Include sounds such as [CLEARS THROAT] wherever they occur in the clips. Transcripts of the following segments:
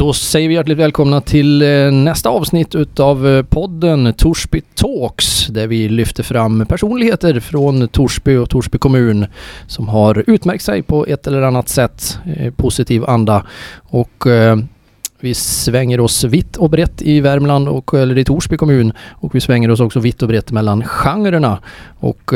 Då säger vi hjärtligt välkomna till eh, nästa avsnitt utav eh, podden Torsby Talks där vi lyfter fram personligheter från Torsby och Torsby kommun som har utmärkt sig på ett eller annat sätt, eh, positiv anda och vi svänger oss vitt och brett i Värmland och eller i Torsby kommun och vi svänger oss också vitt och brett mellan genrerna och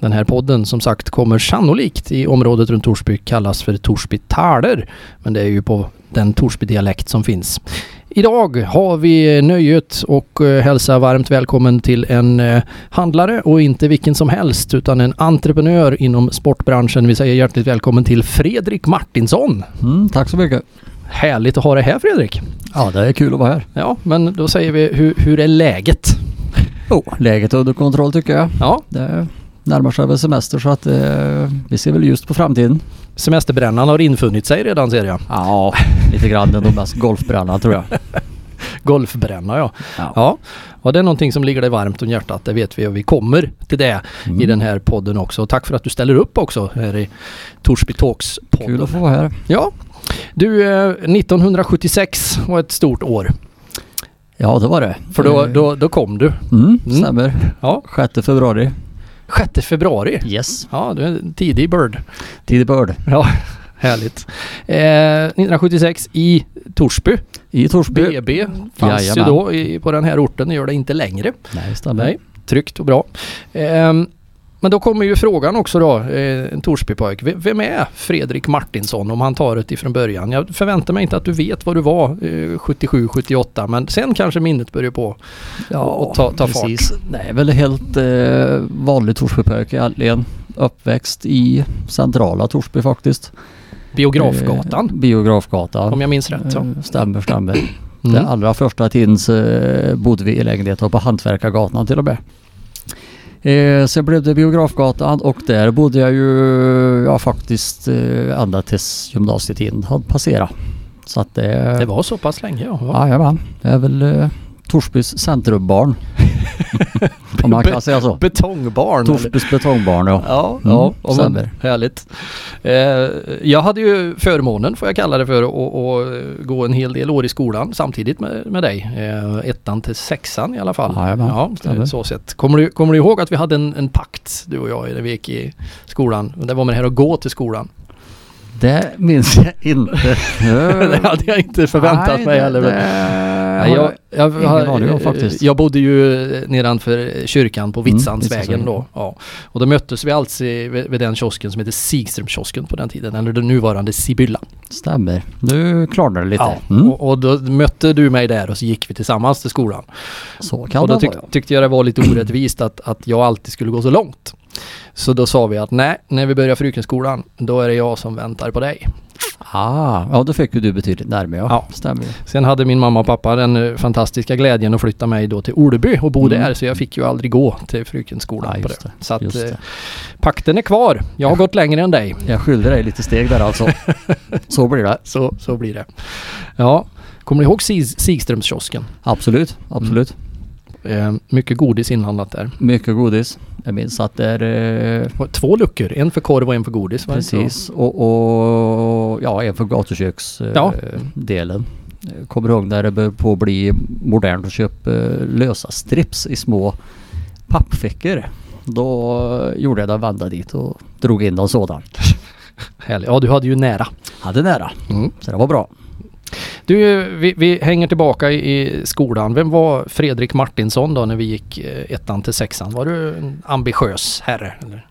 den här podden som sagt kommer sannolikt i området runt Torsby kallas för Torsby Taler. Men det är ju på den Torsby-dialekt som finns. Idag har vi nöjet och eh, hälsa varmt välkommen till en eh, handlare och inte vilken som helst utan en entreprenör inom sportbranschen. Vi säger hjärtligt välkommen till Fredrik Martinsson. Mm, tack så mycket. Härligt att ha dig här Fredrik. Ja, det är kul att vara här. Ja, men då säger vi hur, hur är läget? Oh, läget är under kontroll tycker jag. Ja, Det närmar sig väl semester så att eh, vi ser väl just på framtiden. Semesterbrännan har infunnit sig redan ser jag. Ja, lite grann. Nog mest golfbrännan tror jag. [LAUGHS] Golfbränna ja. Ja. Ja, och det är någonting som ligger dig varmt om hjärtat, det vet vi och vi kommer till det Mm. i den här podden också. Tack för att du ställer upp också här i Torsby Talks Kul att få vara här. Ja, du eh, 1976 var ett stort år. Ja, det var det. För då, Eh, då, då kom du. Mm, Mm. stämmer. Ja, 6 februari. 6 februari. Yes. Ja, du är en tidig bird. Tidig bird. Ja, [LAUGHS] härligt. Eh, 1976 i Torsby. I Torsby. BB fanns Jajamän. ju då i, på den här orten, det gör det inte längre. Nej, stämmer. Nej, tryggt och bra. Ehm, men då kommer ju frågan också då, eh, en Torsbypojk. Vem är Fredrik Martinsson om han tar det ifrån början? Jag förväntar mig inte att du vet vad du var eh, 77, 78 men sen kanske minnet börjar på. Ja, och ta- ta fart. precis. Nej, väl helt eh, vanlig Torsbypojke egentligen. Uppväxt i centrala Torsby faktiskt. Biografgatan, Eh, Biografgatan. om jag minns rätt. Ja. Eh, Stämmer, stämmer. Mm. Den allra första tiden så eh, bodde vi i lägenheter på Hantverkargatan till och med. Eh, sen blev det Biografgatan och där bodde jag ju ja, faktiskt eh, ända tills gymnasietiden hade passerat. Så att det... Det var så pass länge ja. ja. Jajamän, det är väl eh, Torsbys centrumbarn. [LAUGHS] Om man kan säga så. Betongbarn. eller? Torsbys betongbarn ja. Ja, Mm, ja och men, stämmer. härligt. Eh, jag hade ju förmånen, får jag kalla det för, att gå en hel del år i skolan samtidigt med, med dig. Eh, ettan till sexan i alla fall. Jajamän, ja, stämmer. så sett. Kommer du, kommer du ihåg att vi hade en, en pakt, du och jag, när vi gick i skolan? Det var med det här att gå till skolan. Det minns jag inte. [LAUGHS] det hade jag inte förväntat Nej, mig det- heller. det Nej, jag, jag, ingen aning om faktiskt. jag bodde ju nedanför kyrkan på Mm, Vitsandsvägen Vitsandsvägen. då. Ja. Och då möttes vi alltid vid, vid den kiosken som heter Sigströmkiosken på den tiden. Eller den nuvarande Sibylla. Stämmer. Nu klarnar det lite. Ja. Mm. Och, och då mötte du mig där och så gick vi tillsammans till skolan. Så kan och då tyck, tyckte jag det var lite orättvist att, att jag alltid skulle gå så långt. Så då sa vi att nej, när vi börjar Frykenskolan, då är det jag som väntar på dig. Ah, ja då fick ju du betydligt närmare ja. Ja. Stämmer. Sen hade min mamma och pappa den eh, fantastiska glädjen att flytta mig då till Oleby och bo Mm. där. Så jag fick ju aldrig gå till Frykenskolan Ja, på det. det. Så att eh, pakten är kvar. Jag har gått längre än dig. Jag skyllde dig lite steg där alltså. [LAUGHS] Så blir det. Så, så blir det. Ja, kommer du ihåg Sig- Sigströmskiosken? Absolut, absolut. Eh, mycket godis inhandlat där. Mycket godis. Jag minns att det är eh, Två luckor, en för korv och en för godis. precis och, och ja, en för gatuköksdelen. Ja. Eh. Jag Kommer ihåg när det började på att bli modernt att köpa eh, lösa strips i små pappfickor. Då eh, gjorde jag det vända dit och drog in en sådan. [LAUGHS] Härligt. Ja, du hade ju nära. Hade nära. Mm. Så det var bra. Du, vi, vi hänger tillbaka i, i skolan. Vem var Fredrik Martinsson då när vi gick eh, ettan till sexan? Var du en ambitiös herre? Eller?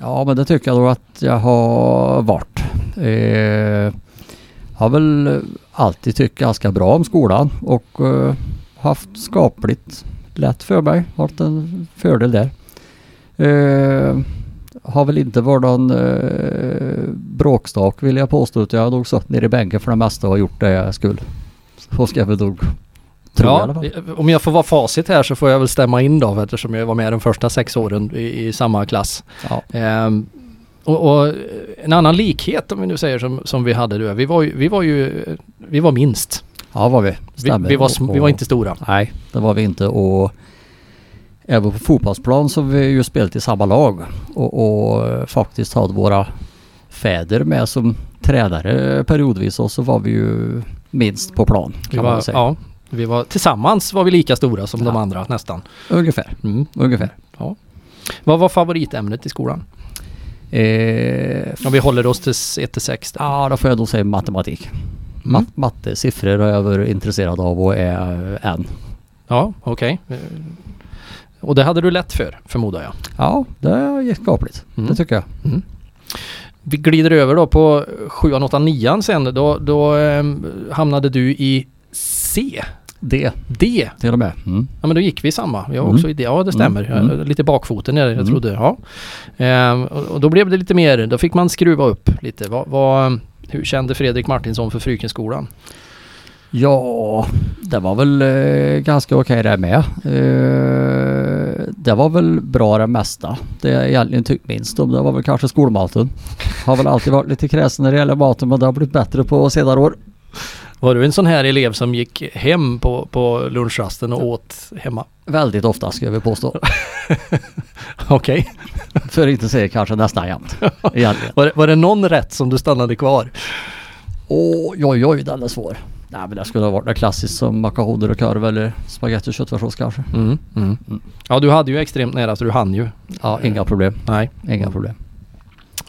Ja men det tycker jag nog att jag har varit. Eh, har väl alltid tyckt ganska bra om skolan och eh, haft skapligt lätt för mig. Haft en fördel där. Eh, har väl inte varit någon eh, bråkstak vill jag påstå. utan Jag har nog suttit nere i bänken för det mesta och gjort det jag skulle. Så ska jag väl nog tro Ja, fall. eh, om jag får vara facit här så får jag väl stämma in då eftersom jag var med de första sex åren i, i samma klass. Ja. Ehm, och, och en annan likhet om vi nu säger som, som vi hade då. Vi var ju, vi var ju vi var minst. ja var vi. Vi, Stämmer. vi, var, vi var inte stora. Nej, det var vi inte och även på fotbollsplan så har vi ju spelat i samma lag och, och eh, faktiskt hade våra fäder med som tränare periodvis och så var vi ju minst på plan kan man var, väl säga. ja, vi var, tillsammans var vi lika stora som de Ja. andra nästan. Ungefär. Mm. Ungefär. Vad var favoritämnet i skolan? Eh, Om vi håller oss till 1-6 där. ja, då får jag då säga matematik. Mm. Mat, matte, siffror har jag varit intresserad av och är än. Ja, okej. Eh, Och det hade du lätt för, förmodar jag. Ja, det gick skapligt. Mm. Det tycker jag. Mm. Vi glider över då på 7, 8, 9 sen. Då, då ehm, hamnade du i C. Det D. till och med. Mm. Ja men då gick vi samma. Jag Mm. också i D. Ja det stämmer. Mm. Jag- Lite bakfoten där, jag Mm. trodde. Ja. Ehm, och, då blev det lite mer, då fick man skruva upp lite. Vad, vad, hur kände Fredrik Martinsson för Frykenskolan? Ja, det var väl eh, ganska okej det med. Eh, det var väl bra det mesta. Det jag egentligen tyckte minst om det var väl kanske skolmaten. Har väl alltid varit lite kräsen när det gäller maten men det har blivit bättre på senare år. Var du en sån här elev som gick hem på, på lunchrasten och åt hemma? Väldigt ofta ska jag väl påstå. [LAUGHS] Okej. För att inte säga kanske nästan jämt. Var, det- var det någon rätt som du stannade kvar? Oj, oj, oj, den är svår. Nej men det skulle ha varit något klassiskt som makaroner och korv eller spagetti och köttfärssås kanske. Mm. Mm. Ja du hade ju extremt nära så du hann ju. Ja, inga problem. Nej. Inga problem.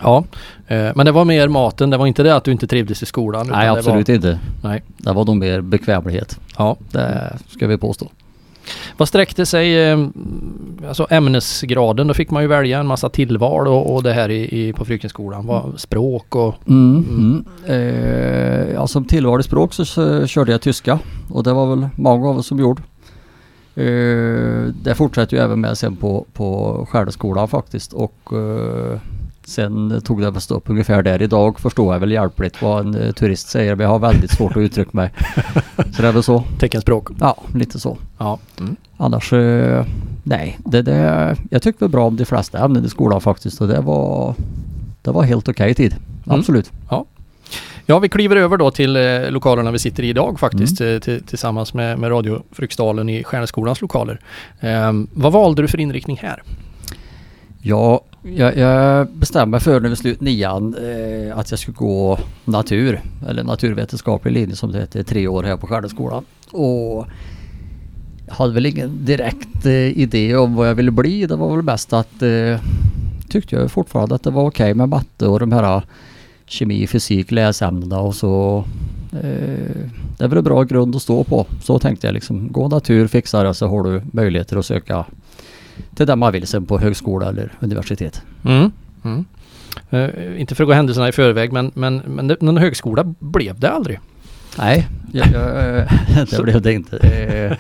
Ja. Eh, men det var mer maten, det var inte det att du inte trivdes i skolan? Nej, absolut var, inte. Nej. Det var nog mer bekvämlighet. Ja. Det ska vi påstå. Vad sträckte sig eh, alltså ämnesgraden? Då fick man ju välja en massa tillval och, och det här i, i, på Frykenskolan. Vad, språk och... Mm. Mm. Eh, ja, som tillval i språk så, så körde jag tyska och det var väl många av oss som gjorde. Eh, det fortsatte ju även med sen på, på Skärdeskolan faktiskt och eh, sen tog det väl stopp ungefär där. Idag förstår jag väl hjälpligt vad en eh, turist säger men jag har väldigt svårt att uttrycka mig. [LAUGHS] Så det är väl så. Teckenspråk. Ja, lite så. Ja. Mm. Annars, eh, nej. Det, det, jag tyckte väl bra om de flesta ämnen i skolan faktiskt och det var, det var helt okej tid. Mm. Absolut. Ja, vi kliver över då till eh, lokalerna vi sitter i idag faktiskt. Eh, till, tillsammans med, med Radio Fryksdalen i Stjärneskolans lokaler. Eh, vad valde du för inriktning här? Ja, jag, jag bestämde mig för när vi slut nian eh, att jag skulle gå natur eller naturvetenskaplig linje som det heter tre år här på Stjärneskolan. Och jag hade väl ingen direkt eh, idé om vad jag ville bli. Det var väl mest att eh, tyckte jag fortfarande att det var okej med matte och de här eh, kemi, fysik, läsämnena och så. Eh, det är väl en bra grund att stå på. Så tänkte jag liksom. Gå natur, fixa det så har du möjligheter att söka till där man vill sen på högskola eller universitet. Mm. Mm. Eh, inte för att gå händelserna i förväg men, men, men det- någon högskola blev det aldrig. Nej, jag, jag, [LAUGHS] det blev det inte. Eh,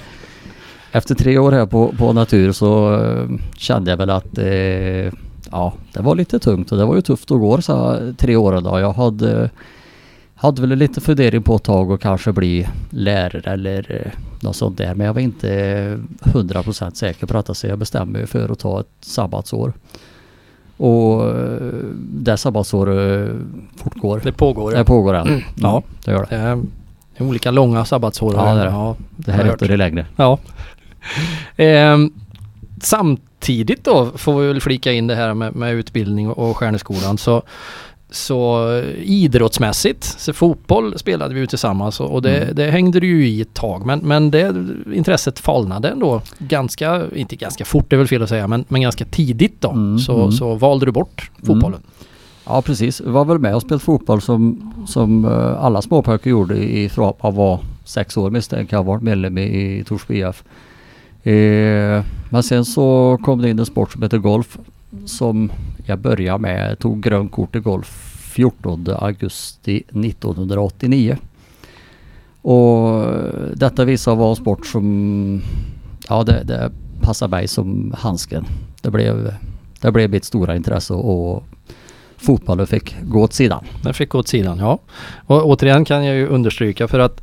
Efter tre år här på, på natur så eh, kände jag väl att eh, ja, det var lite tungt och det var ju tufft att gå så tre åren då. Jag hade, hade väl lite fundering på ett tag och kanske bli lärare eller eh, något sånt där. Men jag var inte eh, 100% säker på detta så jag bestämde mig för att ta ett sabbatsår. Och eh, det sabbatsåret fortgår. Det pågår. Det pågår än. Mm, ja. det gör det. Det är olika långa sabbatsår. Ja, det är det. ja, Det här ett år längre. Ja. [LAUGHS] Ehm, samtidigt då får vi väl flika in det här med, med utbildning och, och Stjärneskolan. Så, så idrottsmässigt, så fotboll spelade vi ju tillsammans och, det, Mm. det hängde du ju i ett tag. Men, men det intresset falnade ändå ganska, inte ganska fort det är väl fel att säga, men, men ganska tidigt då. Mm, så, mm. så valde du bort fotbollen. Ja precis. Jag var väl med och spelade fotboll som, som eh, alla småpojkar gjorde att man var sex år misstänker jag. varit medlem i, i Torsby IF. Eh, men sen så kom det in en sport som heter golf. Som jag började med. Jag tog grönt kort i golf 14 augusti 1989. Och detta visar vara en sport som Ja det, det passar mig som handsken. Det blev, det blev mitt stora intresse och fotbollen fick gå åt sidan. Den fick gå åt sidan, ja. Och återigen kan jag ju understryka för att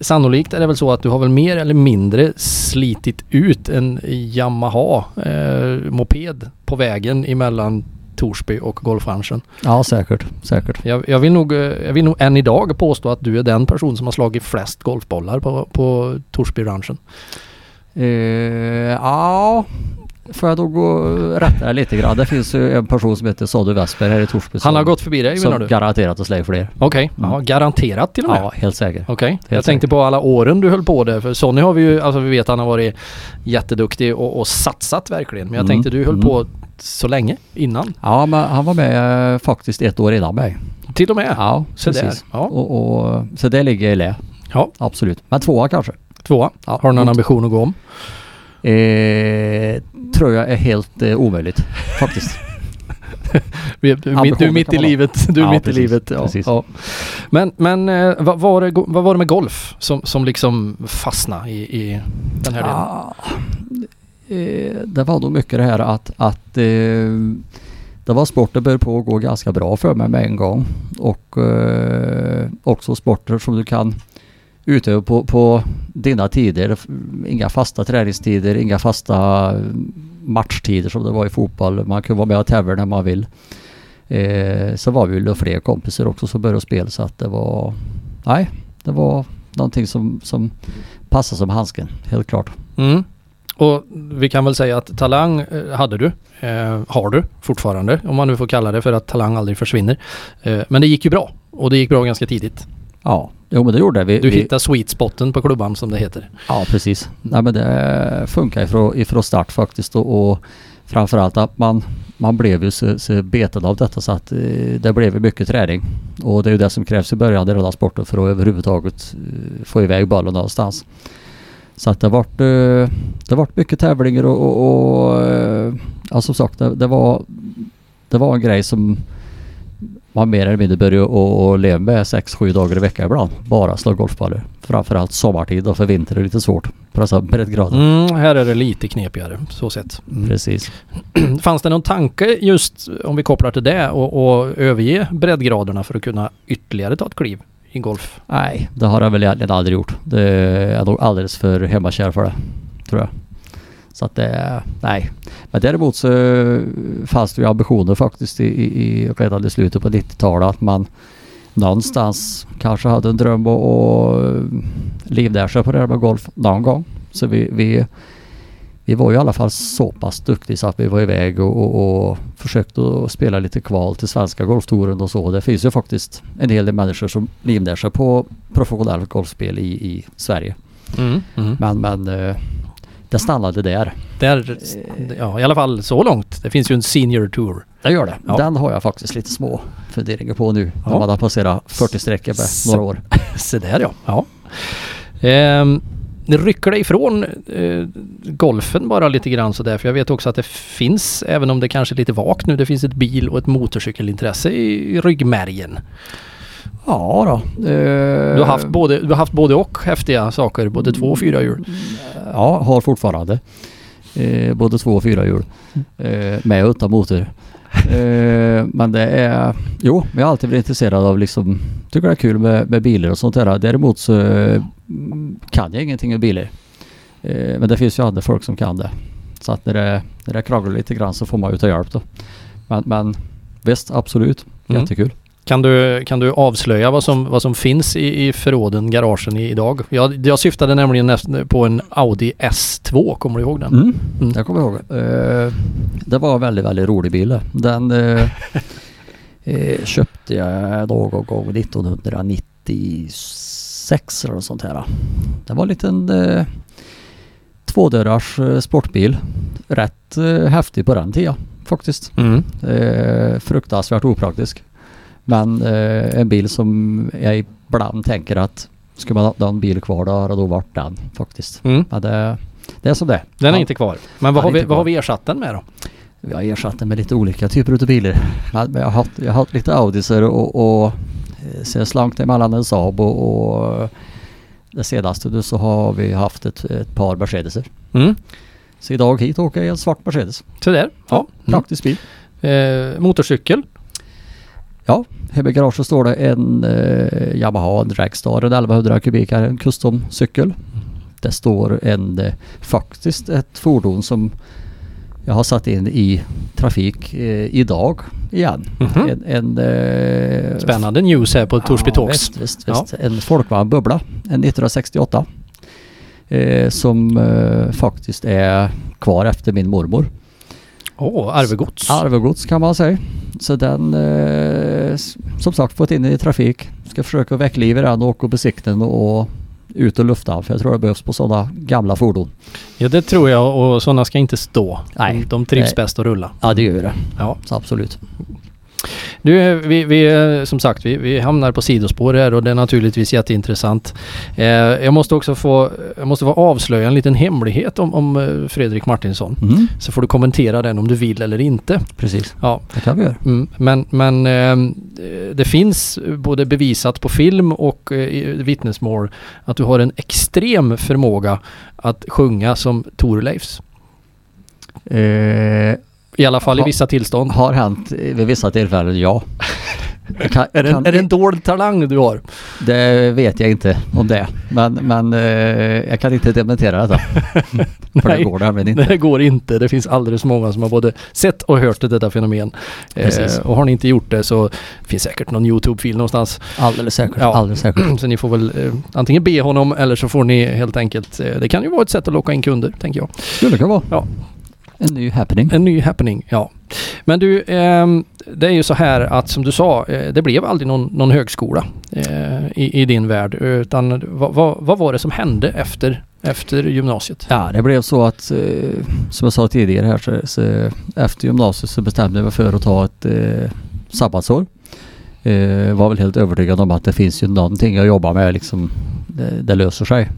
sannolikt är det väl så att du har väl mer eller mindre slitit ut en Yamaha eh, moped på vägen emellan Torsby och golfbranschen. Ja säkert, säkert. Jag, jag, vill nog, eh, jag vill nog än idag påstå att du är den person som har slagit flest golfbollar på, på Torsbybranschen. Eh, ja, får jag då gå rätta lite grann. Det finns ju en person som heter Sadu Westberg här i Torsby Han har som, gått förbi dig menar som du? garanterat att slä fler. Okej, Mm. ja, garanterat till och med? Ja, helt säker. Okej, jag Helt tänkte på alla åren du höll på det. För Sonny har vi ju, alltså vi vet att han har varit jätteduktig och, och satsat verkligen. Men jag Mm, tänkte du höll mm. på så länge innan. Ja, men han var med eh, faktiskt ett år innan mig. Till och med? Ja, så där. precis. Ja. Och, och, så det ligger i lä. Ja. Absolut. Men tvåa kanske. Tvåa. Ja. Har du någon ambition att gå om? Eh, tror jag är helt eh, omöjligt faktiskt. [LAUGHS] Du, är mitt i livet. Du är Ja, mitt precis, i livet. Ja, precis. ja. Men, men eh, vad, var det, vad var det med golf som, som liksom fastnade i, i den här delen? Eh, det var nog mycket det här att, att eh, det var sporter började på att gå ganska bra för mig med en gång. Och eh, också sporter som du kan utöva på, på dina tider. Inga fasta träningstider, inga fasta matchtider som det var i fotboll. Man kunde vara med och tävla när man vill. Eh, så var vi väl fler kompisar också som började spela så att det var... Nej, det var någonting som, som passade som handsken, helt klart. Mm. Och vi kan väl säga att talang eh, hade du, eh, har du fortfarande, om man nu får kalla det för att talang aldrig försvinner. Eh, men det gick ju bra och det gick bra ganska tidigt. Ja, jo men det gjorde vi. Du vi, hittade sweet spoten på klubban som det heter. Ja, precis. Nej men det funkar ifrån, ifrån start faktiskt och, och framförallt att man, man blev ju så, så betad av detta så att eh, det blev mycket träning. Och det är ju det som krävs i början i den här sporten för att överhuvudtaget eh, få iväg bollen någonstans. Så att det vart, eh, det vart mycket tävlingar och, och, och eh, ja, som sagt det, det var det var en grej som man mer eller mindre började och, och leva med 6-7 dagar i veckan ibland. Bara slå golfbollar. Framförallt sommartid då för vinter är det lite svårt på dessa breddgrader. Mm, här är det lite knepigare så sett. Mm. Precis. [CLEARS THROAT] Fanns det någon tanke just om vi kopplar till det och, och överge breddgraderna för att kunna ytterligare ta ett kliv i golf? Nej, det har jag väl egentligen aldrig gjort. Det är nog alldeles för hemmakär för det. Tror jag. Så att det, nej. Men däremot så fanns det ju ambitioner faktiskt i, i, i redan i slutet på 90-talet att man någonstans kanske hade en dröm att att livnära sig på det här med golf någon gång. Så vi, vi, vi var ju i alla fall så pass duktiga så att vi var iväg och, och, och försökte att spela lite kval till svenska golftouren och så. Det finns ju faktiskt en hel del människor som livnär sig på professionellt golfspel i, i Sverige. Mm. Mm. Men, men eh, det stannade där. Där, ja i alla fall så långt. Det finns ju en senior tour. Det gör det. Ja. Den har jag faktiskt lite små funderingar på nu. Ja. När man har passerat 40 sträckor med några år. [LAUGHS] Så där ja. ja. Ehm, rycker dig ifrån eh, golfen bara lite grann sådär. För jag vet också att det finns, även om det kanske är lite vagt nu, det finns ett bil och ett motorcykelintresse i, i ryggmärgen. Ja då. Eh, Du har haft både, du har haft både och häftiga saker, både två och fyra hjul. Ja, har fortfarande. Eh, både två och fyra hjul. Eh, med och utan motor. Eh, men det är... Jo, jag har alltid varit intresserad av liksom... Tycker det är kul med, med bilar och sånt där. Däremot så eh, kan jag ingenting om bilar. Eh, men det finns ju andra folk som kan det. Så att när det, när det krånglar lite grann så får man ju ta hjälp då. Men, men visst, absolut. Mm. Jättekul. Kan du, kan du avslöja vad som, vad som finns i, i förråden, garagen i, idag? Jag, jag syftade nämligen på en Audi S2, kommer du ihåg den? Mm. Mm. Jag kommer ihåg. Eh, det var en väldigt, väldigt rolig bil. Den eh, [LAUGHS] eh, köpte jag någon gång 1996 eller något sånt här. Det var en liten eh, tvådörrars eh, sportbil. Rätt eh, häftig på den tiden faktiskt. Mm. Eh, fruktansvärt opraktisk. Men eh, en bil som jag ibland tänker att skulle man ha någon bil kvar då hade då varit den faktiskt. Mm. Men det, det är som det Den är Ja. inte kvar. Men vad har, vi, vad har vi ersatt den med då? Vi har ersatt den med lite olika typer av bilar. Jag har haft, jag har haft lite Audisar och, och sen slank det emellan en Saab och, och det senaste nu så har vi haft ett, ett par Mercedeser. Mm. Så idag hit åker jag i en svart Mercedes. Så där. Ja. Mm. Praktisk bil. Eh, motorcykel. Ja, hemma i garaget står det en eh, Yamaha, en Dragstar, en 1100 kubikar, en custom-cykel. Det står en, eh, faktiskt ett fordon som jag har satt in i trafik eh, idag igen. Mhm. En, en eh, Spännande news här på Torsby ja, Talks. Visst, visst, visst. En folkvagn Bubbla, en 1968. eh, som eh, faktiskt är kvar efter min mormor. Åh, oh, arvegods. Arvegods kan man säga. Så den eh, som sagt fått in i trafik. Ska försöka väcka liv i den och åka och besikta den och ut och lufta. För jag tror det behövs på sådana gamla fordon. Ja, det tror jag och sådana ska inte stå. Nej. De, trivs Nej. bäst att rulla. Ja det gör det. Ja. Så absolut. Du, vi, vi, som sagt, vi, vi hamnar på sidospår här och det är naturligtvis jätteintressant. Eh, jag måste också få, jag måste få avslöja en liten hemlighet om, om eh, Fredrik Martinsson. Mm, Så får du kommentera den om du vill eller inte. precis. Ja, Det kan vi göra. mm, men, men eh, det finns både bevisat på film och eh, vittnesmål att du har en extrem förmåga att sjunga som Thorleifs. Eh, I alla fall i vissa tillstånd. har hänt vid vissa tillfällen, ja. Kan, Är det, kan, är det en dold talang du har? det vet jag inte om det. Men, men eh, jag kan inte dementera detta. [LAUGHS] För det går nämligen inte. Det går inte. Det finns alldeles många som har både sett och hört detta fenomen. Eh, och har ni inte gjort det så finns säkert någon YouTube-fil någonstans. Alldeles säkert. Ja. Alldeles säkert. [CLEARS THROAT] Så ni får väl eh, antingen be honom eller så får ni helt enkelt... Eh, det kan ju vara ett sätt att locka in kunder, tänker jag. Skulle kunna vara. Ja. En ny happening. En ny happening, ja. Men du, ehm, det är ju så här att som du sa, eh, det blev aldrig någon, någon högskola eh, i, i din värld. Utan vad, vad, vad var det som hände efter, efter gymnasiet? Ja, det blev så att eh, som jag sa tidigare här så, så efter gymnasiet så bestämde jag mig för att ta ett eh, sabbatsår. Eh, var väl helt övertygad om att det finns ju någonting att jobba med liksom. Det, det löser sig.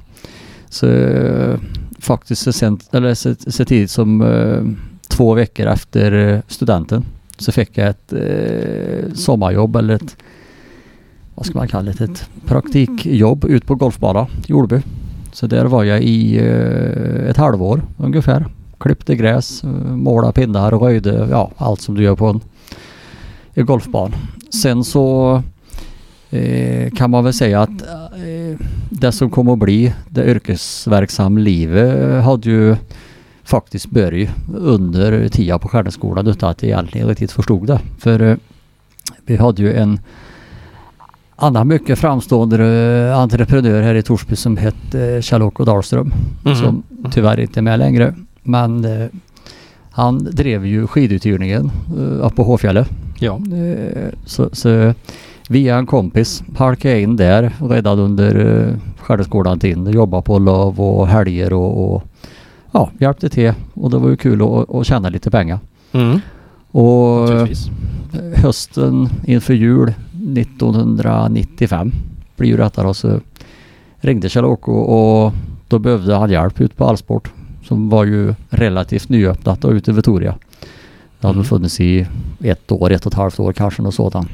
Så eh, faktiskt så, sent, eller så, så tidigt som eh, två veckor efter eh, studenten så fick jag ett eh, sommarjobb eller ett vad ska man kalla det, ett praktikjobb ut på golfbana i Jordby. Så där var jag i eh, ett halvår ungefär. Klippte gräs, eh, målade pinnar röjde, ja allt som du gör på en, en golfbana. Sen så eh, kan man väl säga att eh, det som kom att bli det yrkesverksamma livet hade ju faktiskt börjat under tiden på Stjärneskolan utan att jag egentligen riktigt förstod det. För eh, vi hade ju en annan mycket framstående eh, entreprenör här i Torsby som hette eh, Kjell-Åke Dahlström. Mhm. Som tyvärr inte är med längre. Men eh, han drev ju skiduthyrningen eh, uppe på Håfjället. Ja. Eh, så, så via en kompis halkade jag in där redan under eh, Stjärneskolan-tiden. Jobbade på lov och helger och, och ja, hjälpte till. Och det var ju kul att, att tjäna lite pengar. Mm. Och Naturligtvis. hösten inför jul 1995 blir ju detta då så ringde Kjell-Åke och, och då behövde han hjälp ut på Allsport som var ju relativt nyöppnat och ute i Victoria. Det hade Mm. funnits i ett år, ett och ett halvt år kanske något sådant.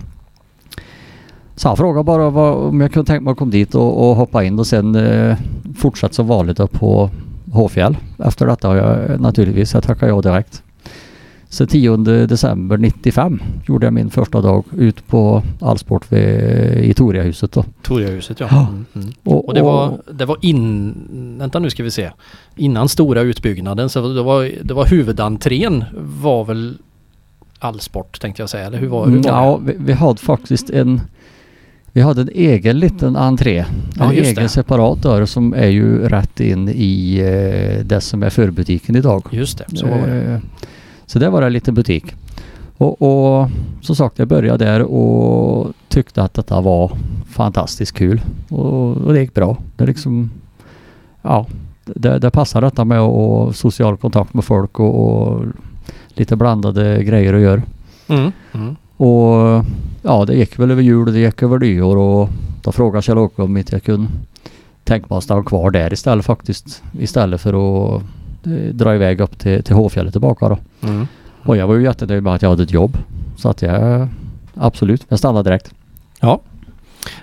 Så han frågade bara vad, om jag kunde tänka mig att komma dit och, och hoppa in och sen eh, fortsätta som vanligt på Håfjäll. Efter detta har jag naturligtvis, jag tackade ja direkt. Så 10 december 95 gjorde jag min första dag ut på Allsport vid, i Toriahuset då. Toriahuset ja. Ja. Mm. Mm. Och det var, det var in... Vänta nu ska vi se. Innan stora utbyggnaden så det var, det var huvudentrén var väl allsport tänkte jag säga. Eller hur var, hur var Mm, ja, det? vi, vi hade faktiskt en vi hade en egen liten entré. Ja, en just egen det. separat dörr som är ju rätt in i eh, det som är förbutiken idag. Just det, så var det. Eh, Så det var en liten butik. Och, och som sagt jag började där och tyckte att detta var fantastiskt kul. Och, och det gick bra. Det liksom Ja, det, det passar detta med ha social kontakt med folk och, och lite blandade grejer att göra. Mm. Mm. Och ja, det gick väl över jul och det gick över nyår och då frågade Kjell-Åke om inte jag kunde tänka mig att stanna kvar där istället faktiskt. Istället för att eh, dra iväg upp till, till Håfjället tillbaka då. Mm. Och jag var ju jättenöjd med att jag hade ett jobb. Så att jag absolut, jag stannade direkt. Ja.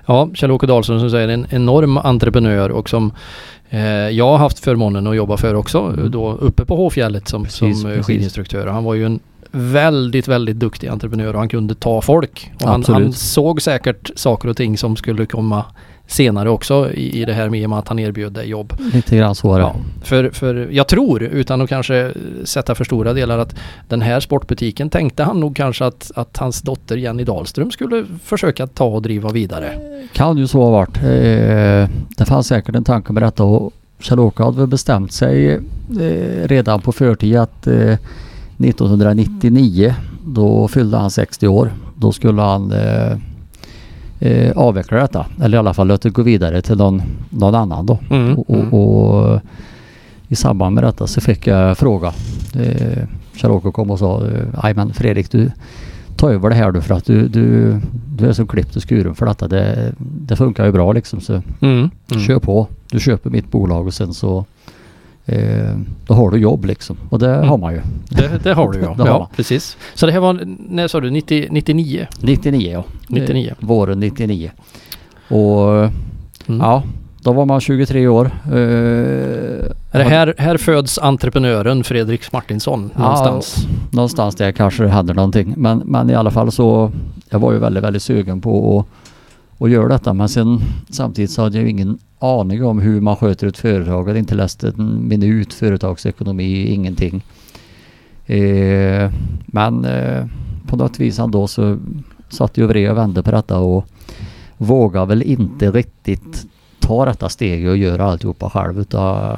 Ja, Kjell-Åke Dahlström som säger en enorm entreprenör och som eh, jag har haft förmånen att jobba för också. Mm. Då uppe på Håfjället som, Precis, som precis. skidinstruktör. Han var ju en väldigt, väldigt duktig entreprenör och han kunde ta folk. Och han, han såg säkert saker och ting som skulle komma senare också i, i det här med att han erbjöd dig jobb. Lite grann så var det. Ja, för, för jag tror, utan att kanske sätta för stora delar, att den här sportbutiken tänkte han nog kanske att, att hans dotter Jenny Dahlström skulle försöka ta och driva vidare. Kan ju så ha varit. Eh, det fanns säkert en tanke med detta och Kjell-Åke hade väl bestämt sig eh, redan på förtid att eh, 1999 då fyllde han 60 år. Då skulle han eh, eh, avveckla detta. Eller i alla fall låta det gå vidare till någon, någon annan då. Mm. Och, och, och i samband med detta så fick jag fråga. Eh, Kjell-Åke kom och sa eh, Nej men Fredrik du ta över det här du för att du, du, du är så klippt och skuren för detta. Det, det funkar ju bra liksom så Mm. Mm. kör på. Du köper mitt bolag och sen så eh, då har du jobb liksom. Och det Mm. har man ju. Det, det har du ja. [LAUGHS] Det ja precis. Så det här var, när sa du, 90, 99? 99 ja. 99. Eh, våren 99. Och Mm. ja, då var man 23 år. Eh, här, här föds entreprenören Fredrik Martinsson Ja. någonstans? någonstans där kanske det hände någonting. Men, men i alla fall så jag var ju väldigt, väldigt sugen på att, att göra detta. Men sen samtidigt så hade jag ju ingen aning om hur man sköter ett företag. Jag hade inte läst en minut företagsekonomi, ingenting. Eh, men eh, på något vis ändå så satt jag och vred och vände på detta och vågade väl inte riktigt ta detta steg och göra alltihopa själv. Utan,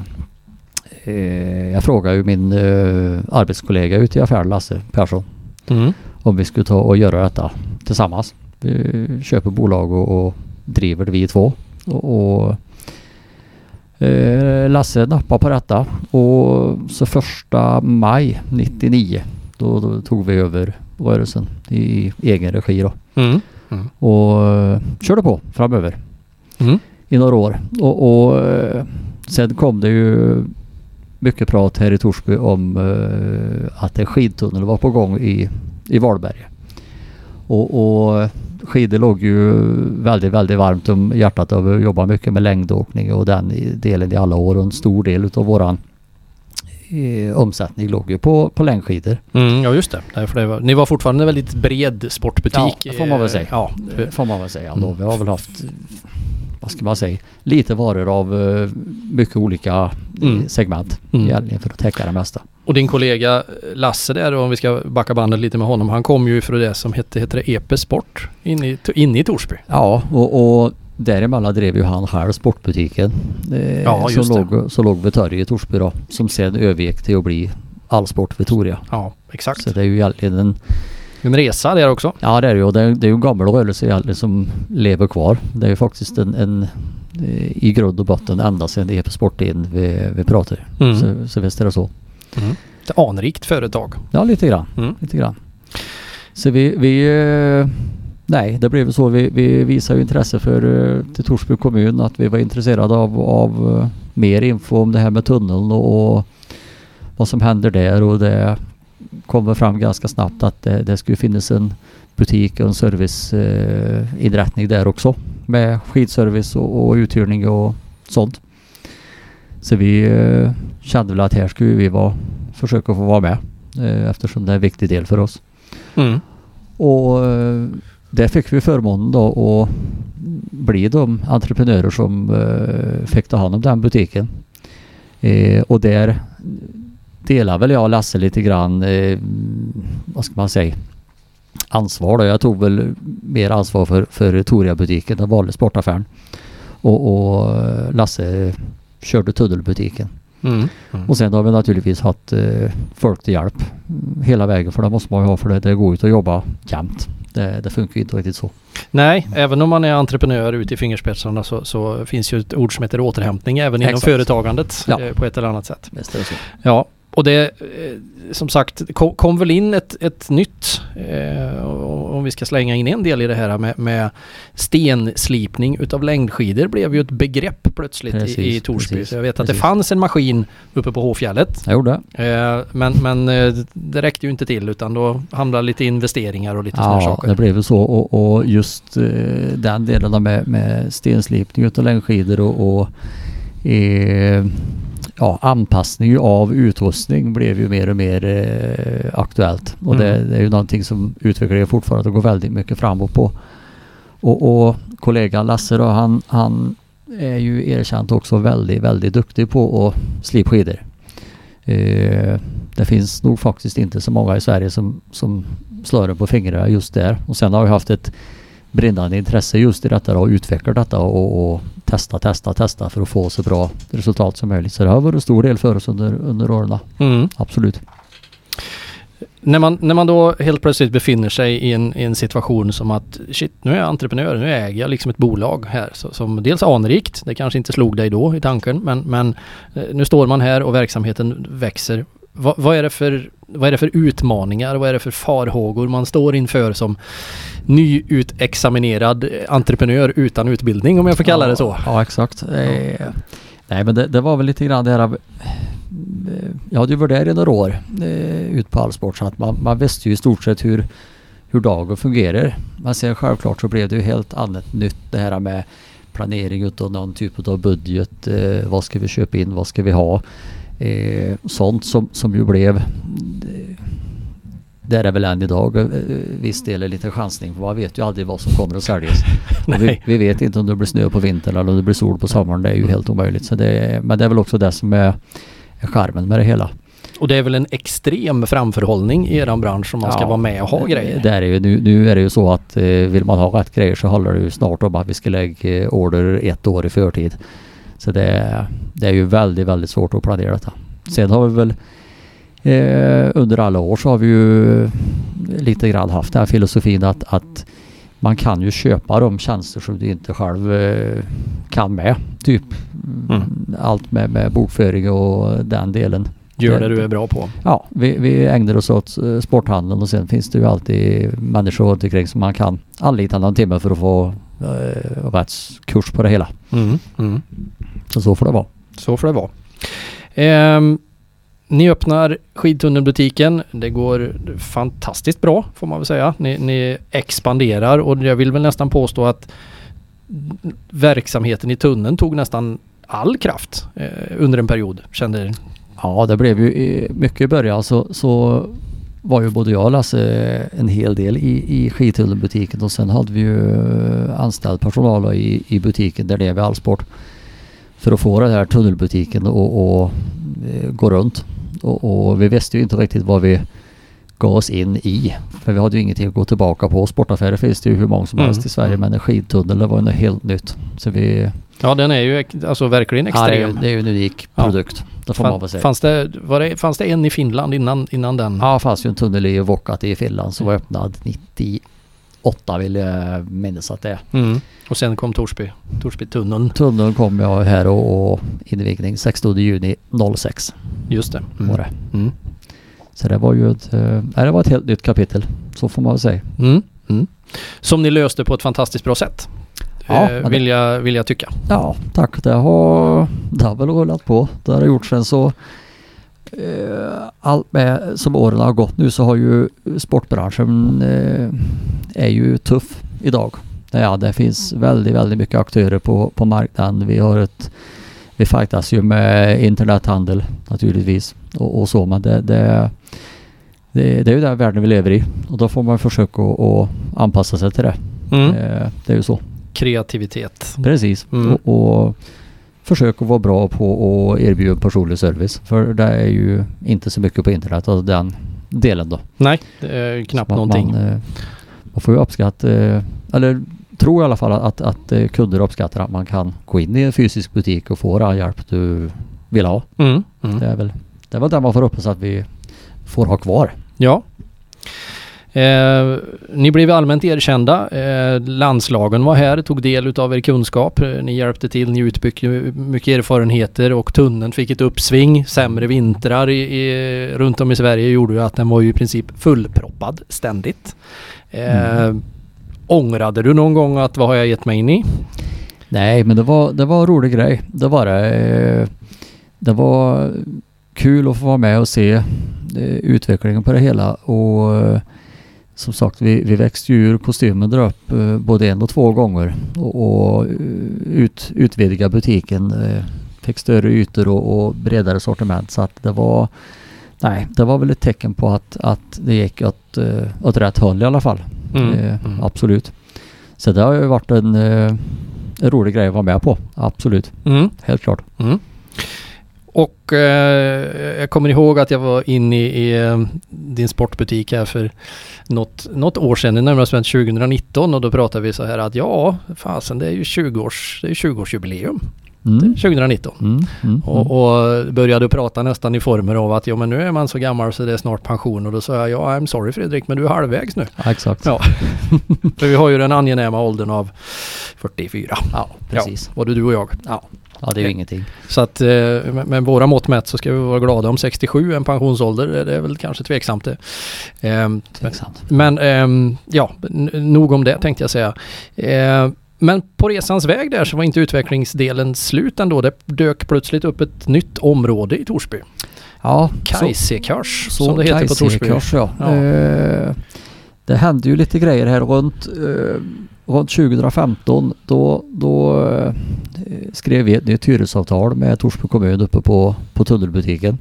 eh, jag frågade ju min eh, arbetskollega ute i affären, Lasse Persson, Mm. om vi skulle ta och göra detta tillsammans. Vi köper bolag och, och driver det vi två. Och, och eh, Lasse nappade på detta och så första maj 99 då, då tog vi över rörelsen i egen regi då. Mm. Och eh, körde på framöver Mm. i några år. Och, och eh, sen kom det ju mycket prat här i Torsby om eh, att en skidtunnel var på gång i, i Valberg. Och, och skidor låg ju väldigt, väldigt varmt om hjärtat av att jobba mycket med längdåkning och den delen i alla år. Och en stor del utav våran eh, omsättning låg ju på, på längdskidor. Mm, ja just det. Därför det var, ni var fortfarande en väldigt bred sportbutik. Ja, det får man väl säga. Ja, Det får man väl säga ändå. Mm. Vi har väl haft, vad ska man säga, lite varor av eh, mycket olika eh, Mm. segment Mm. för att täcka det mesta. Och din kollega Lasse där, om vi ska backa bandet lite med honom, han kom ju från det som hette, hette det EP Sport inne i, inne i Torsby. Ja, och, och däremellan drev ju han själv sportbutiken. Eh, Ja, som, låg, som låg vid torget i Torsby då. Som sen övergick till att bli Allsport Victoria. Ja, exakt. Så det är ju egentligen en, En resa där också. ja det är det ju. och Det är, det är ju en gammal rörelse egentligen som lever kvar. Det är ju faktiskt en, en eh, i grund och botten ända sedan EP Sporttiden vi, vi pratar. Mm. Så, så visst är det så. Mm. Ett anrikt företag. Ja, lite grann. Mm. Lite grann. Så vi, vi eh, nej, det blev så. Vi, vi visade intresse för eh, till Torsby kommun att vi var intresserade av, av mer info om det här med tunneln och, och vad som händer där och det kom väl fram ganska snabbt att det, det skulle finnas en butik och en serviceinrättning eh, där också med skidservice och, och uthyrning och sånt. Så vi eh, kände väl att här skulle vi vara, försöka få vara med eh, eftersom det är en viktig del för oss. Mm. Och eh, där fick vi förmånen då att bli de entreprenörer som eh, fick ta hand om den butiken. Eh, och där delar väl jag och Lasse lite grann, eh, vad ska man säga, ansvar då. Jag tog väl mer ansvar för, för Toria-butiken, den vanliga sportaffären. Och, och eh, Lasse körde tunnelbutiken. Mm. Mm. Och sen har vi naturligtvis haft eh, folk till hjälp hela vägen för det måste man ju ha för det, det går ut att jobba jämt. Det, det funkar ju inte riktigt så. Nej, även om man är entreprenör ute i fingerspetsarna så, så finns ju ett ord som heter återhämtning även inom Exakt. företagandet Ja. eh, på ett eller annat sätt. Visst är det så. Ja, och det eh, som sagt kom, kom väl in ett, ett nytt, eh, om vi ska slänga in en del i det här med, med stenslipning utav längdskidor blev ju ett begrepp plötsligt i, i Precis, Torsby. precis, jag vet att precis. det fanns en maskin uppe på Hovfjället. Jag gjorde. Eh, men men eh, det räckte ju inte till utan då hamnade lite investeringar och lite sådana Ja, saker. det blev ju så och, och just eh, den delen med, med stenslipning utav längdskidor och, och eh, ja, anpassning av utrustning blev ju mer och mer eh, aktuellt. Och det, Mm. det är ju någonting som utvecklingen fortfarande går väldigt mycket framåt på. Och, och kollegan Lasse då, han, han är ju erkänt också väldigt, väldigt duktig på att slipa skidor. Eh, det finns nog faktiskt inte så många i Sverige som, som slår den på fingrarna just där. Och sen har vi haft ett brinnande intresse just i detta och utveckla detta och, och testa, testa, testa för att få så bra resultat som möjligt. Så det har varit en stor del för oss under, under åren. Mm. Absolut. När man, när man då helt plötsligt befinner sig i en, i en situation som att shit, nu är jag entreprenör, nu äger jag liksom ett bolag här så, som dels anrikt, det kanske inte slog dig då i tanken, men, men eh, nu står man här och verksamheten växer. Va, vad, är det för, vad är det för utmaningar, vad är det för farhågor man står inför som nyutexaminerad entreprenör utan utbildning om jag får kalla ja, det så? Ja, exakt. Eh, nej, men det, det, var väl lite grann det här av, jag hade ju varit där i några år eh, ut på allsport så att man, man visste ju i stort sett hur, hur dagen fungerar. Men sen självklart så blev det ju helt annat nytt det här med planering utav någon typ av budget. Eh, vad ska vi köpa in? Vad ska vi ha? Eh, sånt som, som ju blev det är det väl än idag eh, viss del är lite chansning. För man vet ju aldrig vad som kommer att säljas. [LAUGHS] vi, vi, vet inte om det blir snö på vintern eller om det blir sol på sommaren. Det är ju helt omöjligt. Så det, men det är väl också det som är charmen med det hela. Och det är väl en extrem framförhållning i eran bransch om man ska Ja, vara med och ha grejer. Det är ju. Nu, nu är det ju så att eh, vill man ha rätt grejer så handlar det ju snart om att vi ska lägga eh, order ett år i förtid. Så det, det är ju väldigt, väldigt svårt att planera detta. Sen har vi väl eh, under alla år så har vi ju lite grann haft den här filosofin att, att man kan ju köpa de tjänster som du inte själv eh, kan med. Typ Mm. allt med, med bokföring och den delen. Gör det du är bra på. Ja, vi, vi ägnar oss åt eh, sporthandeln och sen finns det ju alltid människor runt omkring som man kan anlita någon timme för att få eh, rätt kurs på det hela. Mm. Mm. Så får det vara. Så får det vara. Ehm, ni öppnar skidtunnelbutiken. Det går fantastiskt bra får man väl säga. Ni, ni expanderar och jag vill väl nästan påstå att verksamheten i tunneln tog nästan all kraft eh, under en period. Kände Ja, det blev ju i- mycket i början så, så var ju både jag och Lasse en hel del i, i skidtunnelbutiken och sen hade vi ju eh, anställd personal i, i butiken där det är vid Allsport. För att få den här tunnelbutiken och, och eh, gå runt. Och, och vi visste ju inte riktigt vad vi gav oss in i. För vi hade ju ingenting att gå tillbaka på. Sportaffärer finns det ju hur många som Mm, helst i Sverige mm. men en skidtunnel det var ju något helt nytt. Så vi... Ja den är ju alltså verkligen Ja, det, är, extrem. ju- det är ju en unik Ja. produkt. Det får man väl säga. fanns, det, var det, fanns det en i Finland innan, innan den? Ja, det fanns ju en tunnel i Vuokatti i Finland som var öppnad 98 vill jag minnas att det är. Mm. Och sen kom Torsby, Torsbytunneln. Tunneln kom jag här och, och invigning 16 juni 06 Just det. var det. Mm. Så det var ju ett, eh, nej, det var ett helt nytt kapitel. Så får man väl säga. Mm. Mm. Som ni löste på ett fantastiskt bra sätt. Ja, eh, vill, jag, vill jag tycka. Ja, tack. Det har, det har väl rullat på. Det har det gjort sen så allt med som åren har gått nu så har ju sportbranschen eh, är ju tuff idag. Ja, det finns väldigt, väldigt mycket aktörer på, på marknaden. Vi har ett vi fightas ju med internethandel naturligtvis och, och så men det, det, det, det är ju den världen vi lever i och då får man försöka att att anpassa sig till det. Mm. Eh, det är ju så. Kreativitet. Precis. Mm. Och, och försök att vara bra på att erbjuda personlig service. För det är ju inte så mycket på internet, alltså den delen då. Nej, det är knappt man- någonting. Man, eh, man får ju uppskatta, eh, eller tror i alla fall att, att eh, kunder uppskattar att man kan gå in i en fysisk butik och få all hjälp du vill ha. Mm. Mm. Det är väl det är väl det man får hoppas att vi får ha kvar. Ja. Eh, ni blev allmänt erkända. Eh, landslagen var här, tog del utav er kunskap. Eh, Ni hjälpte till, ni utbyggde mycket erfarenheter och tunneln fick ett uppsving. Sämre vintrar i, i, runt om i Sverige gjorde ju att den var ju i princip fullproppad ständigt. Eh, Mm. Ångrade du någon gång att vad har jag gett mig in i? Nej, men det var, det var en rolig grej. Det var det. Eh, Det var kul att få vara med och se eh, utvecklingen på det hela. Och som sagt, vi, vi växte ju ur kostymen där upp eh, både en och två gånger. Och, och eh, ut, utvidga butiken. eh, Fick större ytor och, och bredare sortiment. Så att det var Nej, det var väl ett tecken på att, att det gick åt, eh, åt rätt håll i alla fall. Mm. Eh, Mm. Absolut. Så det har ju varit en, eh, en rolig grej att vara med på. Absolut. Mm. Helt klart. Mm. Och eh, jag kommer ihåg att jag var inne i, i eh, din sportbutik här för något, något år sedan, närmare bestämt 2019 och då pratade vi så här att ja, fasen det är ju 20-års, det är 20-årsjubileum Mm. 2019. Mm. Mm. Och, och började prata nästan i former av att ja men nu är man så gammal så det är snart pension och då sa jag ja I'm sorry Fredrik men du är halvvägs nu. Ja, exakt. Ja. [LAUGHS] För vi har ju den angenäma åldern av 44. Ja, precis. Ja, både du och jag. Ja, ja det är ju ingenting. Så att eh, med, våra mått mätt så ska vi vara glada om 67 är en pensionsålder. Det är väl kanske tveksamt det. Ehm, Tveksamt. men ehm, ja, nog om det tänkte jag säga. Ehm, men på resans väg där så var inte utvecklingsdelen slut ändå. Det dök plötsligt upp ett nytt område i Torsby. Ja, Kajsekurs som det heter på Torsby. Kajsekurs, ja. Ja. Eh, det hände ju lite grejer här runt, eh, runt 2015. Då, då eh, skrev vi ett nytt hyresavtal med Torsby kommun uppe på, på tunnelbutiken.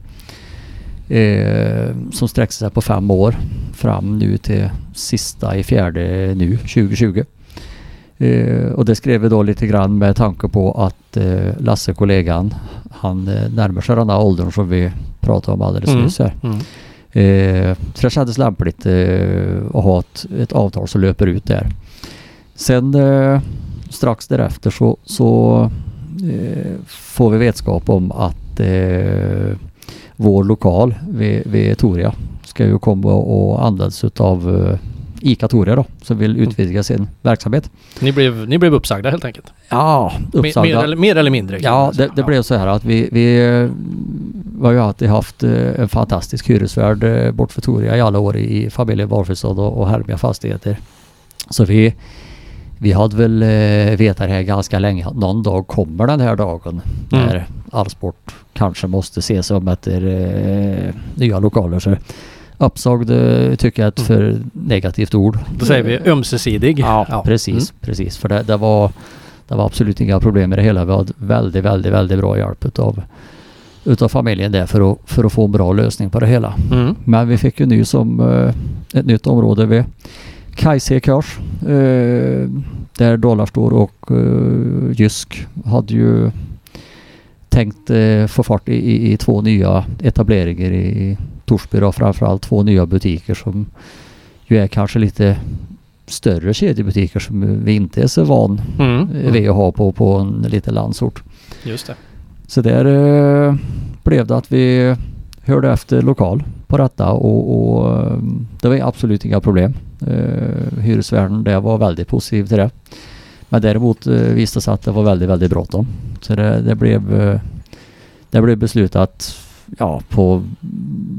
Eh, som sträcker sig på fem år fram nu till sista i fjärde nu 2020. Eh, och det skrev vi då lite grann med tanke på att eh, Lasse kollegan han eh, närmar sig den här åldern som vi pratade om alldeles Mm. nyss här. Mm. Eh, så det kändes lämpligt eh, att ha ett, ett avtal som löper ut där. Sen eh, strax därefter så, så eh, får vi vetskap om att eh, vår lokal vid, vid Toria ska ju komma och användas utav eh, ICA Toria då som vill utvidga sin verksamhet. Ni, blev, ni blev uppsagda helt enkelt? Ja, Mer, uppsagda. mer, eller, mer eller mindre? Ja, det, det blev så här att vi, vi eh, har ju alltid haft eh, en fantastisk hyresvärd eh, bort för Toria i alla år i familjen Valfridsson och, och Hermia Fastigheter. Så vi, vi hade väl eh, vetat det här ganska länge att någon dag kommer den här dagen Mm. när Allsport kanske måste ses om efter eh, nya lokaler. Så uppsagd eh, tycker jag är ett Mm. för negativt ord. Då säger vi ömsesidig. Ja, precis, precis. För det, det, var, det var absolut inga problem med det hela. Vi hade väldigt, väldigt, väldigt bra hjälp utav, utav familjen där för att, för att få en bra lösning på det hela. Mm. Mm. Men vi fick ju ny som eh, ett nytt område vid Kajsekurs. Eh, där Dollarstore och eh, Jysk hade ju tänkt eh, få fart i, i, i två nya etableringar i Torsby då, framförallt två nya butiker som ju är kanske lite större kedjebutiker som vi inte är så van Mm. eh, vid att ha på, på en liten landsort. Just det. Så där eh, blev det att vi hörde efter lokal på detta och, och eh, det var absolut inga problem. Eh, hyresvärden där var väldigt positiv till det. Men däremot eh, visade det sig att det var väldigt, väldigt bråttom. Så det, det blev eh, det blev beslutat ja, på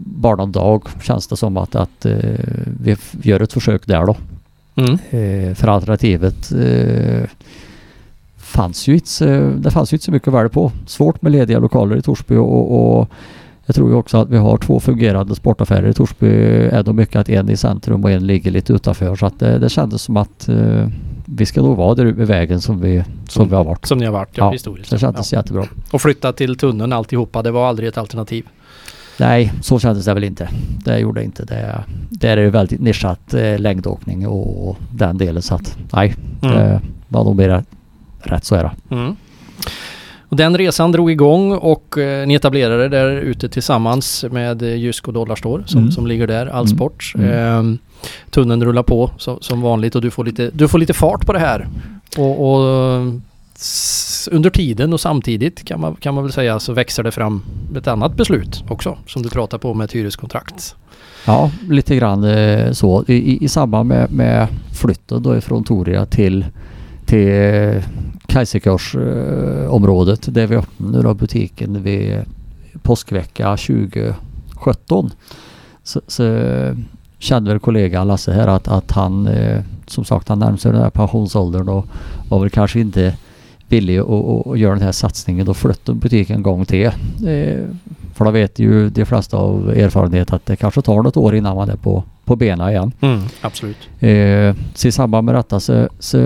bara någon dag känns det som att, att eh, vi gör ett försök där då. Mm. Eh, för alternativet eh, fanns ju inte, det fanns ju inte så mycket välja på. Svårt med lediga lokaler i Torsby och, och jag tror ju också att vi har två fungerande sportaffärer i Torsby. Ändå mycket att en i centrum och en ligger lite utanför. Så att det, det kändes som att eh, vi ska nog vara där ute vid vägen som vi, som vi har varit. Som ni har varit ja, Ja, historiskt. Det kändes ja. jättebra. Och flytta till tunneln alltihopa, det var aldrig ett alternativ. Nej, så kändes det väl inte. Det gjorde det inte. Det, där är det väldigt nischat eh, längdåkning och, och den delen. Så att nej, Mm. det var nog mer rätt så är det. Mm. Och den resan drog igång och eh, ni etablerade där ute tillsammans med eh, Jysk och Dollarstore som, Mm. som ligger där, Allsport. Mm. Ehm, tunneln rullar på som, som vanligt och du får, lite, du får lite fart på det här. Och, och under tiden och samtidigt kan man, kan man väl säga så växer det fram ett annat beslut också som du pratar på med ett hyreskontrakt. Ja, lite grann eh, så. I, i, i samband med, med flytten då ifrån Toria till, till Kajsekurs eh, där vi öppnade då butiken vid påskvecka 2017. Så, så kände väl kollegan Lasse här att, att han eh, som sagt han närmade sig den här pensionsåldern och var väl kanske inte villig att, att, att göra den här satsningen. Då flyttade butiken en gång till. Eh, för då vet ju de flesta av erfarenhet att det kanske tar något år innan man är på, på benen igen. absolut. Eh, så i samband med detta så, så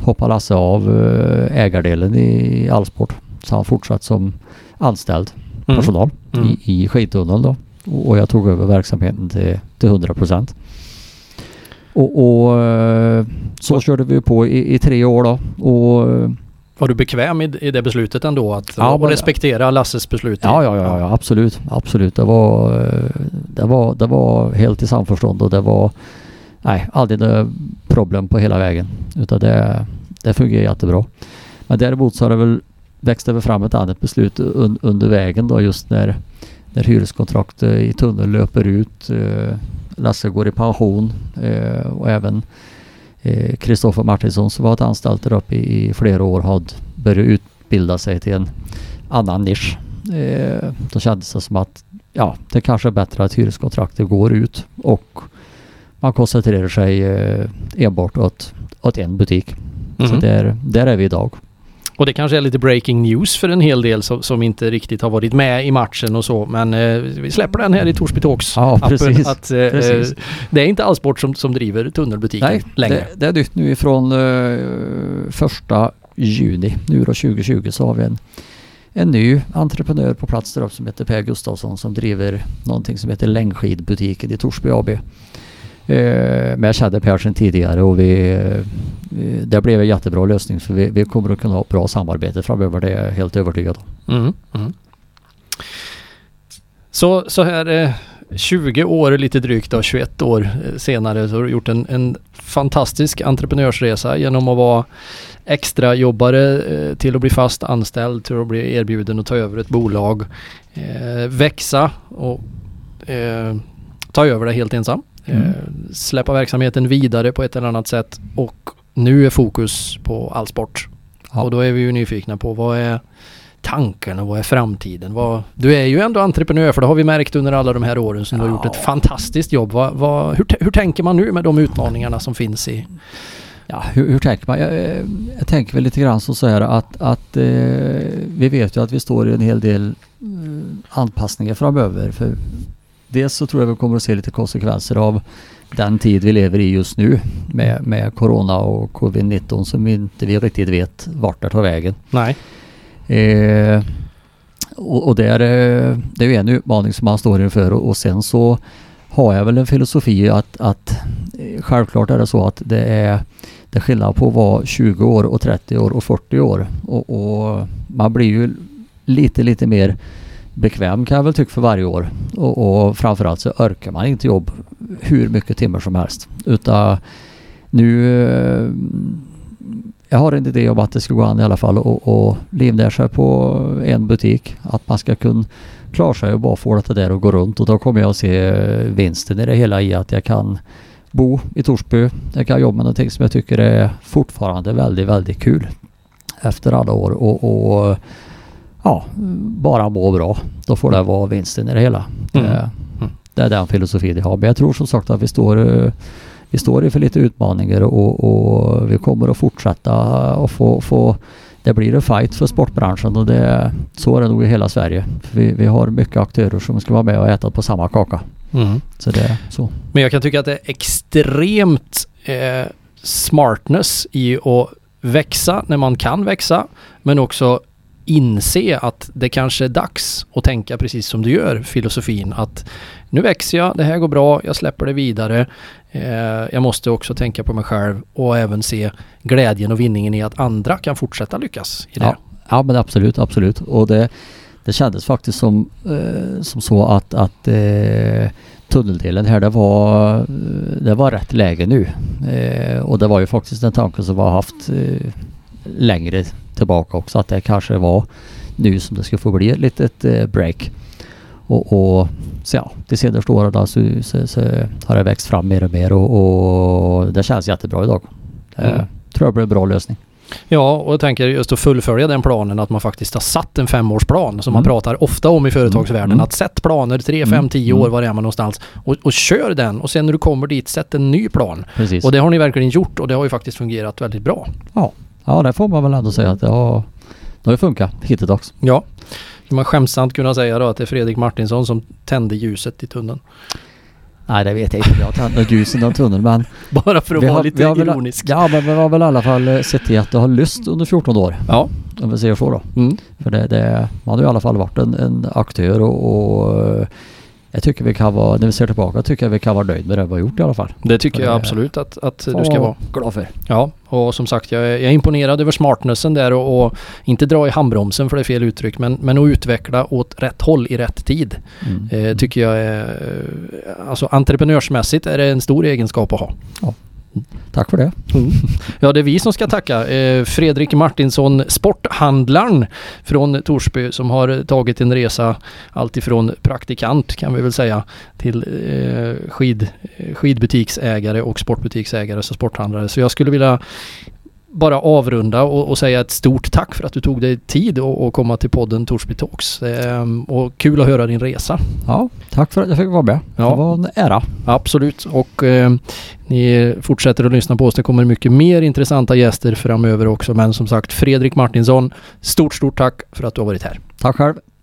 hoppar Lasse av eh, ägardelen i Allsport. Så han fortsatt som anställd Mm. personal Mm. i, i skidtunneln då. Och och jag tog över verksamheten till, till 100 procent. Och, och eh, så körde vi på i, i tre år då. Och eh, Var du bekväm i, i det beslutet ändå? Att Ja, och men- respektera Lasses beslut? Ja, ja, ja, ja absolut. Absolut. Det var, det var, det var helt i samförstånd och det var nej, aldrig några problem på hela vägen. Utan det, det fungerar jättebra. Men däremot så har det väl växt över fram ett annat beslut un, under vägen då just när, när hyreskontraktet eh, i tunnel löper ut. eh, Lasse går i pension eh, och även eh, Kristoffer Martinsson som varit anställd där uppe i, i flera år hade börjat utbilda sig till en annan nisch. Eh, då kändes det som att ja, det kanske är bättre att hyreskontraktet går ut och man koncentrerar sig eh, enbart åt, åt en butik. Så Mhm. där, där är vi idag. Och det kanske är lite breaking news för en hel del som, som inte riktigt har varit med i matchen och så. Men eh, vi släpper den här i Torsby Talks. Ja, appen, precis. Att, eh, Precis. eh, det är inte Allsport som, som driver tunnelbutiken Nej, längre. det, det är nytt nu ifrån eh, första juni. Nu då 2020 så har vi en, en ny entreprenör på plats där uppe som heter Per Gustafsson som driver någonting som heter Längdskidbutiken i Torsby AB. Eh, men jag kände tidigare och vi, eh, det blev en jättebra lösning för vi, vi kommer att kunna ha bra samarbete framöver. Det är jag helt övertygad om. Mm, mm. Så, så här eh, 20 år lite drygt då, 21 år eh, senare så har du gjort en, en fantastisk entreprenörsresa genom att vara extra jobbare eh, till att bli fast anställd, till att bli erbjuden att ta över ett bolag, eh, växa och eh, ta över det helt ensam. Mm. Eh, släppa verksamheten vidare på ett eller annat sätt och nu är fokus på allsport. Ja. Och då är vi ju nyfikna på vad är tanken och vad är framtiden? Vad, du är ju ändå entreprenör för det har vi märkt under alla de här åren som du har gjort ett Ja. fantastiskt jobb. Vad, vad, hur, hur tänker man nu med de utmaningarna som finns i... Ja, hur, hur tänker man? Jag, eh, jag tänker väl lite grann så här att, att eh, vi vet ju att vi står i en hel del eh, anpassningar framöver. För dels så tror jag vi kommer att se lite konsekvenser av den tid vi lever i just nu med, med Corona och Covid-19 som vi inte vi riktigt vet vart det tar vägen. Nej. Eh, och, och det, är, eh, det är ju en utmaning som man står inför och, och sen så har jag väl en filosofi att, att eh, självklart är det så att det är, det är skillnad på att vara 20 år och 30 år och 40 år. Och, och man blir ju lite, lite mer bekväm kan jag väl tycka för varje år. Och, och framförallt så orkar man inte jobb hur mycket timmar som helst. Utan nu eh, jag har en idé om att det ska gå an i alla fall och, och livnära sig på en butik. Att man ska kunna klara sig och bara få det där att gå runt och då kommer jag att se vinsten i det hela i att jag kan bo i Torsby. Jag kan jobba med någonting som jag tycker är fortfarande väldigt, väldigt kul efter alla år och, och ja, bara må bra. Då får det vara vinsten i det hela. Mm. Det, Mm. det är den filosofin jag har. Men jag tror som sagt att vi står vi står inför lite utmaningar och, och vi kommer att fortsätta och få, få det blir en fight för sportbranschen och det, så är det nog i hela Sverige. Vi, vi har mycket aktörer som ska vara med och äta på samma kaka. Mm. Så det är så. Men jag kan tycka att det är extremt eh, smartness i att växa när man kan växa. Men också inse att det kanske är dags att tänka precis som du gör, filosofin. Att nu växer jag, det här går bra, jag släpper det vidare. Eh, jag måste också tänka på mig själv och även se glädjen och vinningen i att andra kan fortsätta lyckas i det. Ja, ja men absolut, absolut. Och det, det kändes faktiskt som, eh, som så att, att eh, tunneldelen här det var, det var rätt läge nu. Eh, och det var ju faktiskt en tanke som vi har haft eh, längre tillbaka också att det kanske var nu som det ska få bli ett litet eh, break. Och, och så ja, de senaste åren då, så, så, så har det växt fram mer och mer och, och det känns jättebra idag. Mm. tror jag blir en bra lösning. Ja, och jag tänker just att fullfölja den planen att man faktiskt har satt en femårsplan som man Mm. pratar ofta om i företagsvärlden. Mm. Att sätt planer, 3, Mm. 5, 10 år, Mm. var är man någonstans och, och kör den och sen när du kommer dit, sätt en ny plan. Precis. Och det har ni verkligen gjort och det har ju faktiskt fungerat väldigt bra. Ja, det får man väl ändå säga att det har, det har funkat hittills. Ja, kan man skämtsamt kunna säga då att det är Fredrik Martinsson som tände ljuset i tunneln. Nej, det vet jag inte. Jag har tänt något ljus i någon tunnel men... [LAUGHS] Bara för att vara har- lite väl- ironisk. Ja, men vi har väl i alla fall eh, sett till att det har lyst under 14 år. Ja. Om vi säger så då. Mm. För det, det, man har ju i alla fall varit en, en aktör och, och eh, jag tycker vi kan vara, när vi ser tillbaka, tycker jag vi kan vara nöjd med det vi har gjort i alla fall. Det tycker Ja, jag det- absolut att, att du ska vara. Glad för. Ja, och som sagt jag är, jag är imponerad över smartnessen där och, och inte dra i handbromsen för det är fel uttryck men, men att utveckla åt rätt håll i rätt tid. Mm. Eh, tycker jag är, alltså entreprenörsmässigt är det en stor egenskap att ha. Tack för det. [LAUGHS] Ja, det är vi som ska tacka. Eh, Fredrik Martinsson, sporthandlaren från Torsby som har tagit en resa alltifrån praktikant kan vi väl säga till eh, skid, eh, skidbutiksägare och sportbutiksägare så sporthandlare. Så jag skulle vilja bara avrunda och, och säga ett stort tack för att du tog dig tid att att komma till podden Torsby Talks. Eh, och kul att höra din resa. Ja, tack för att jag fick vara med. Ja. Det var en ära. Absolut och eh, ni fortsätter att lyssna på oss. Det kommer mycket mer intressanta gäster framöver också. Men som sagt Fredrik Martinsson, stort stort tack för att du har varit här. Tack själv.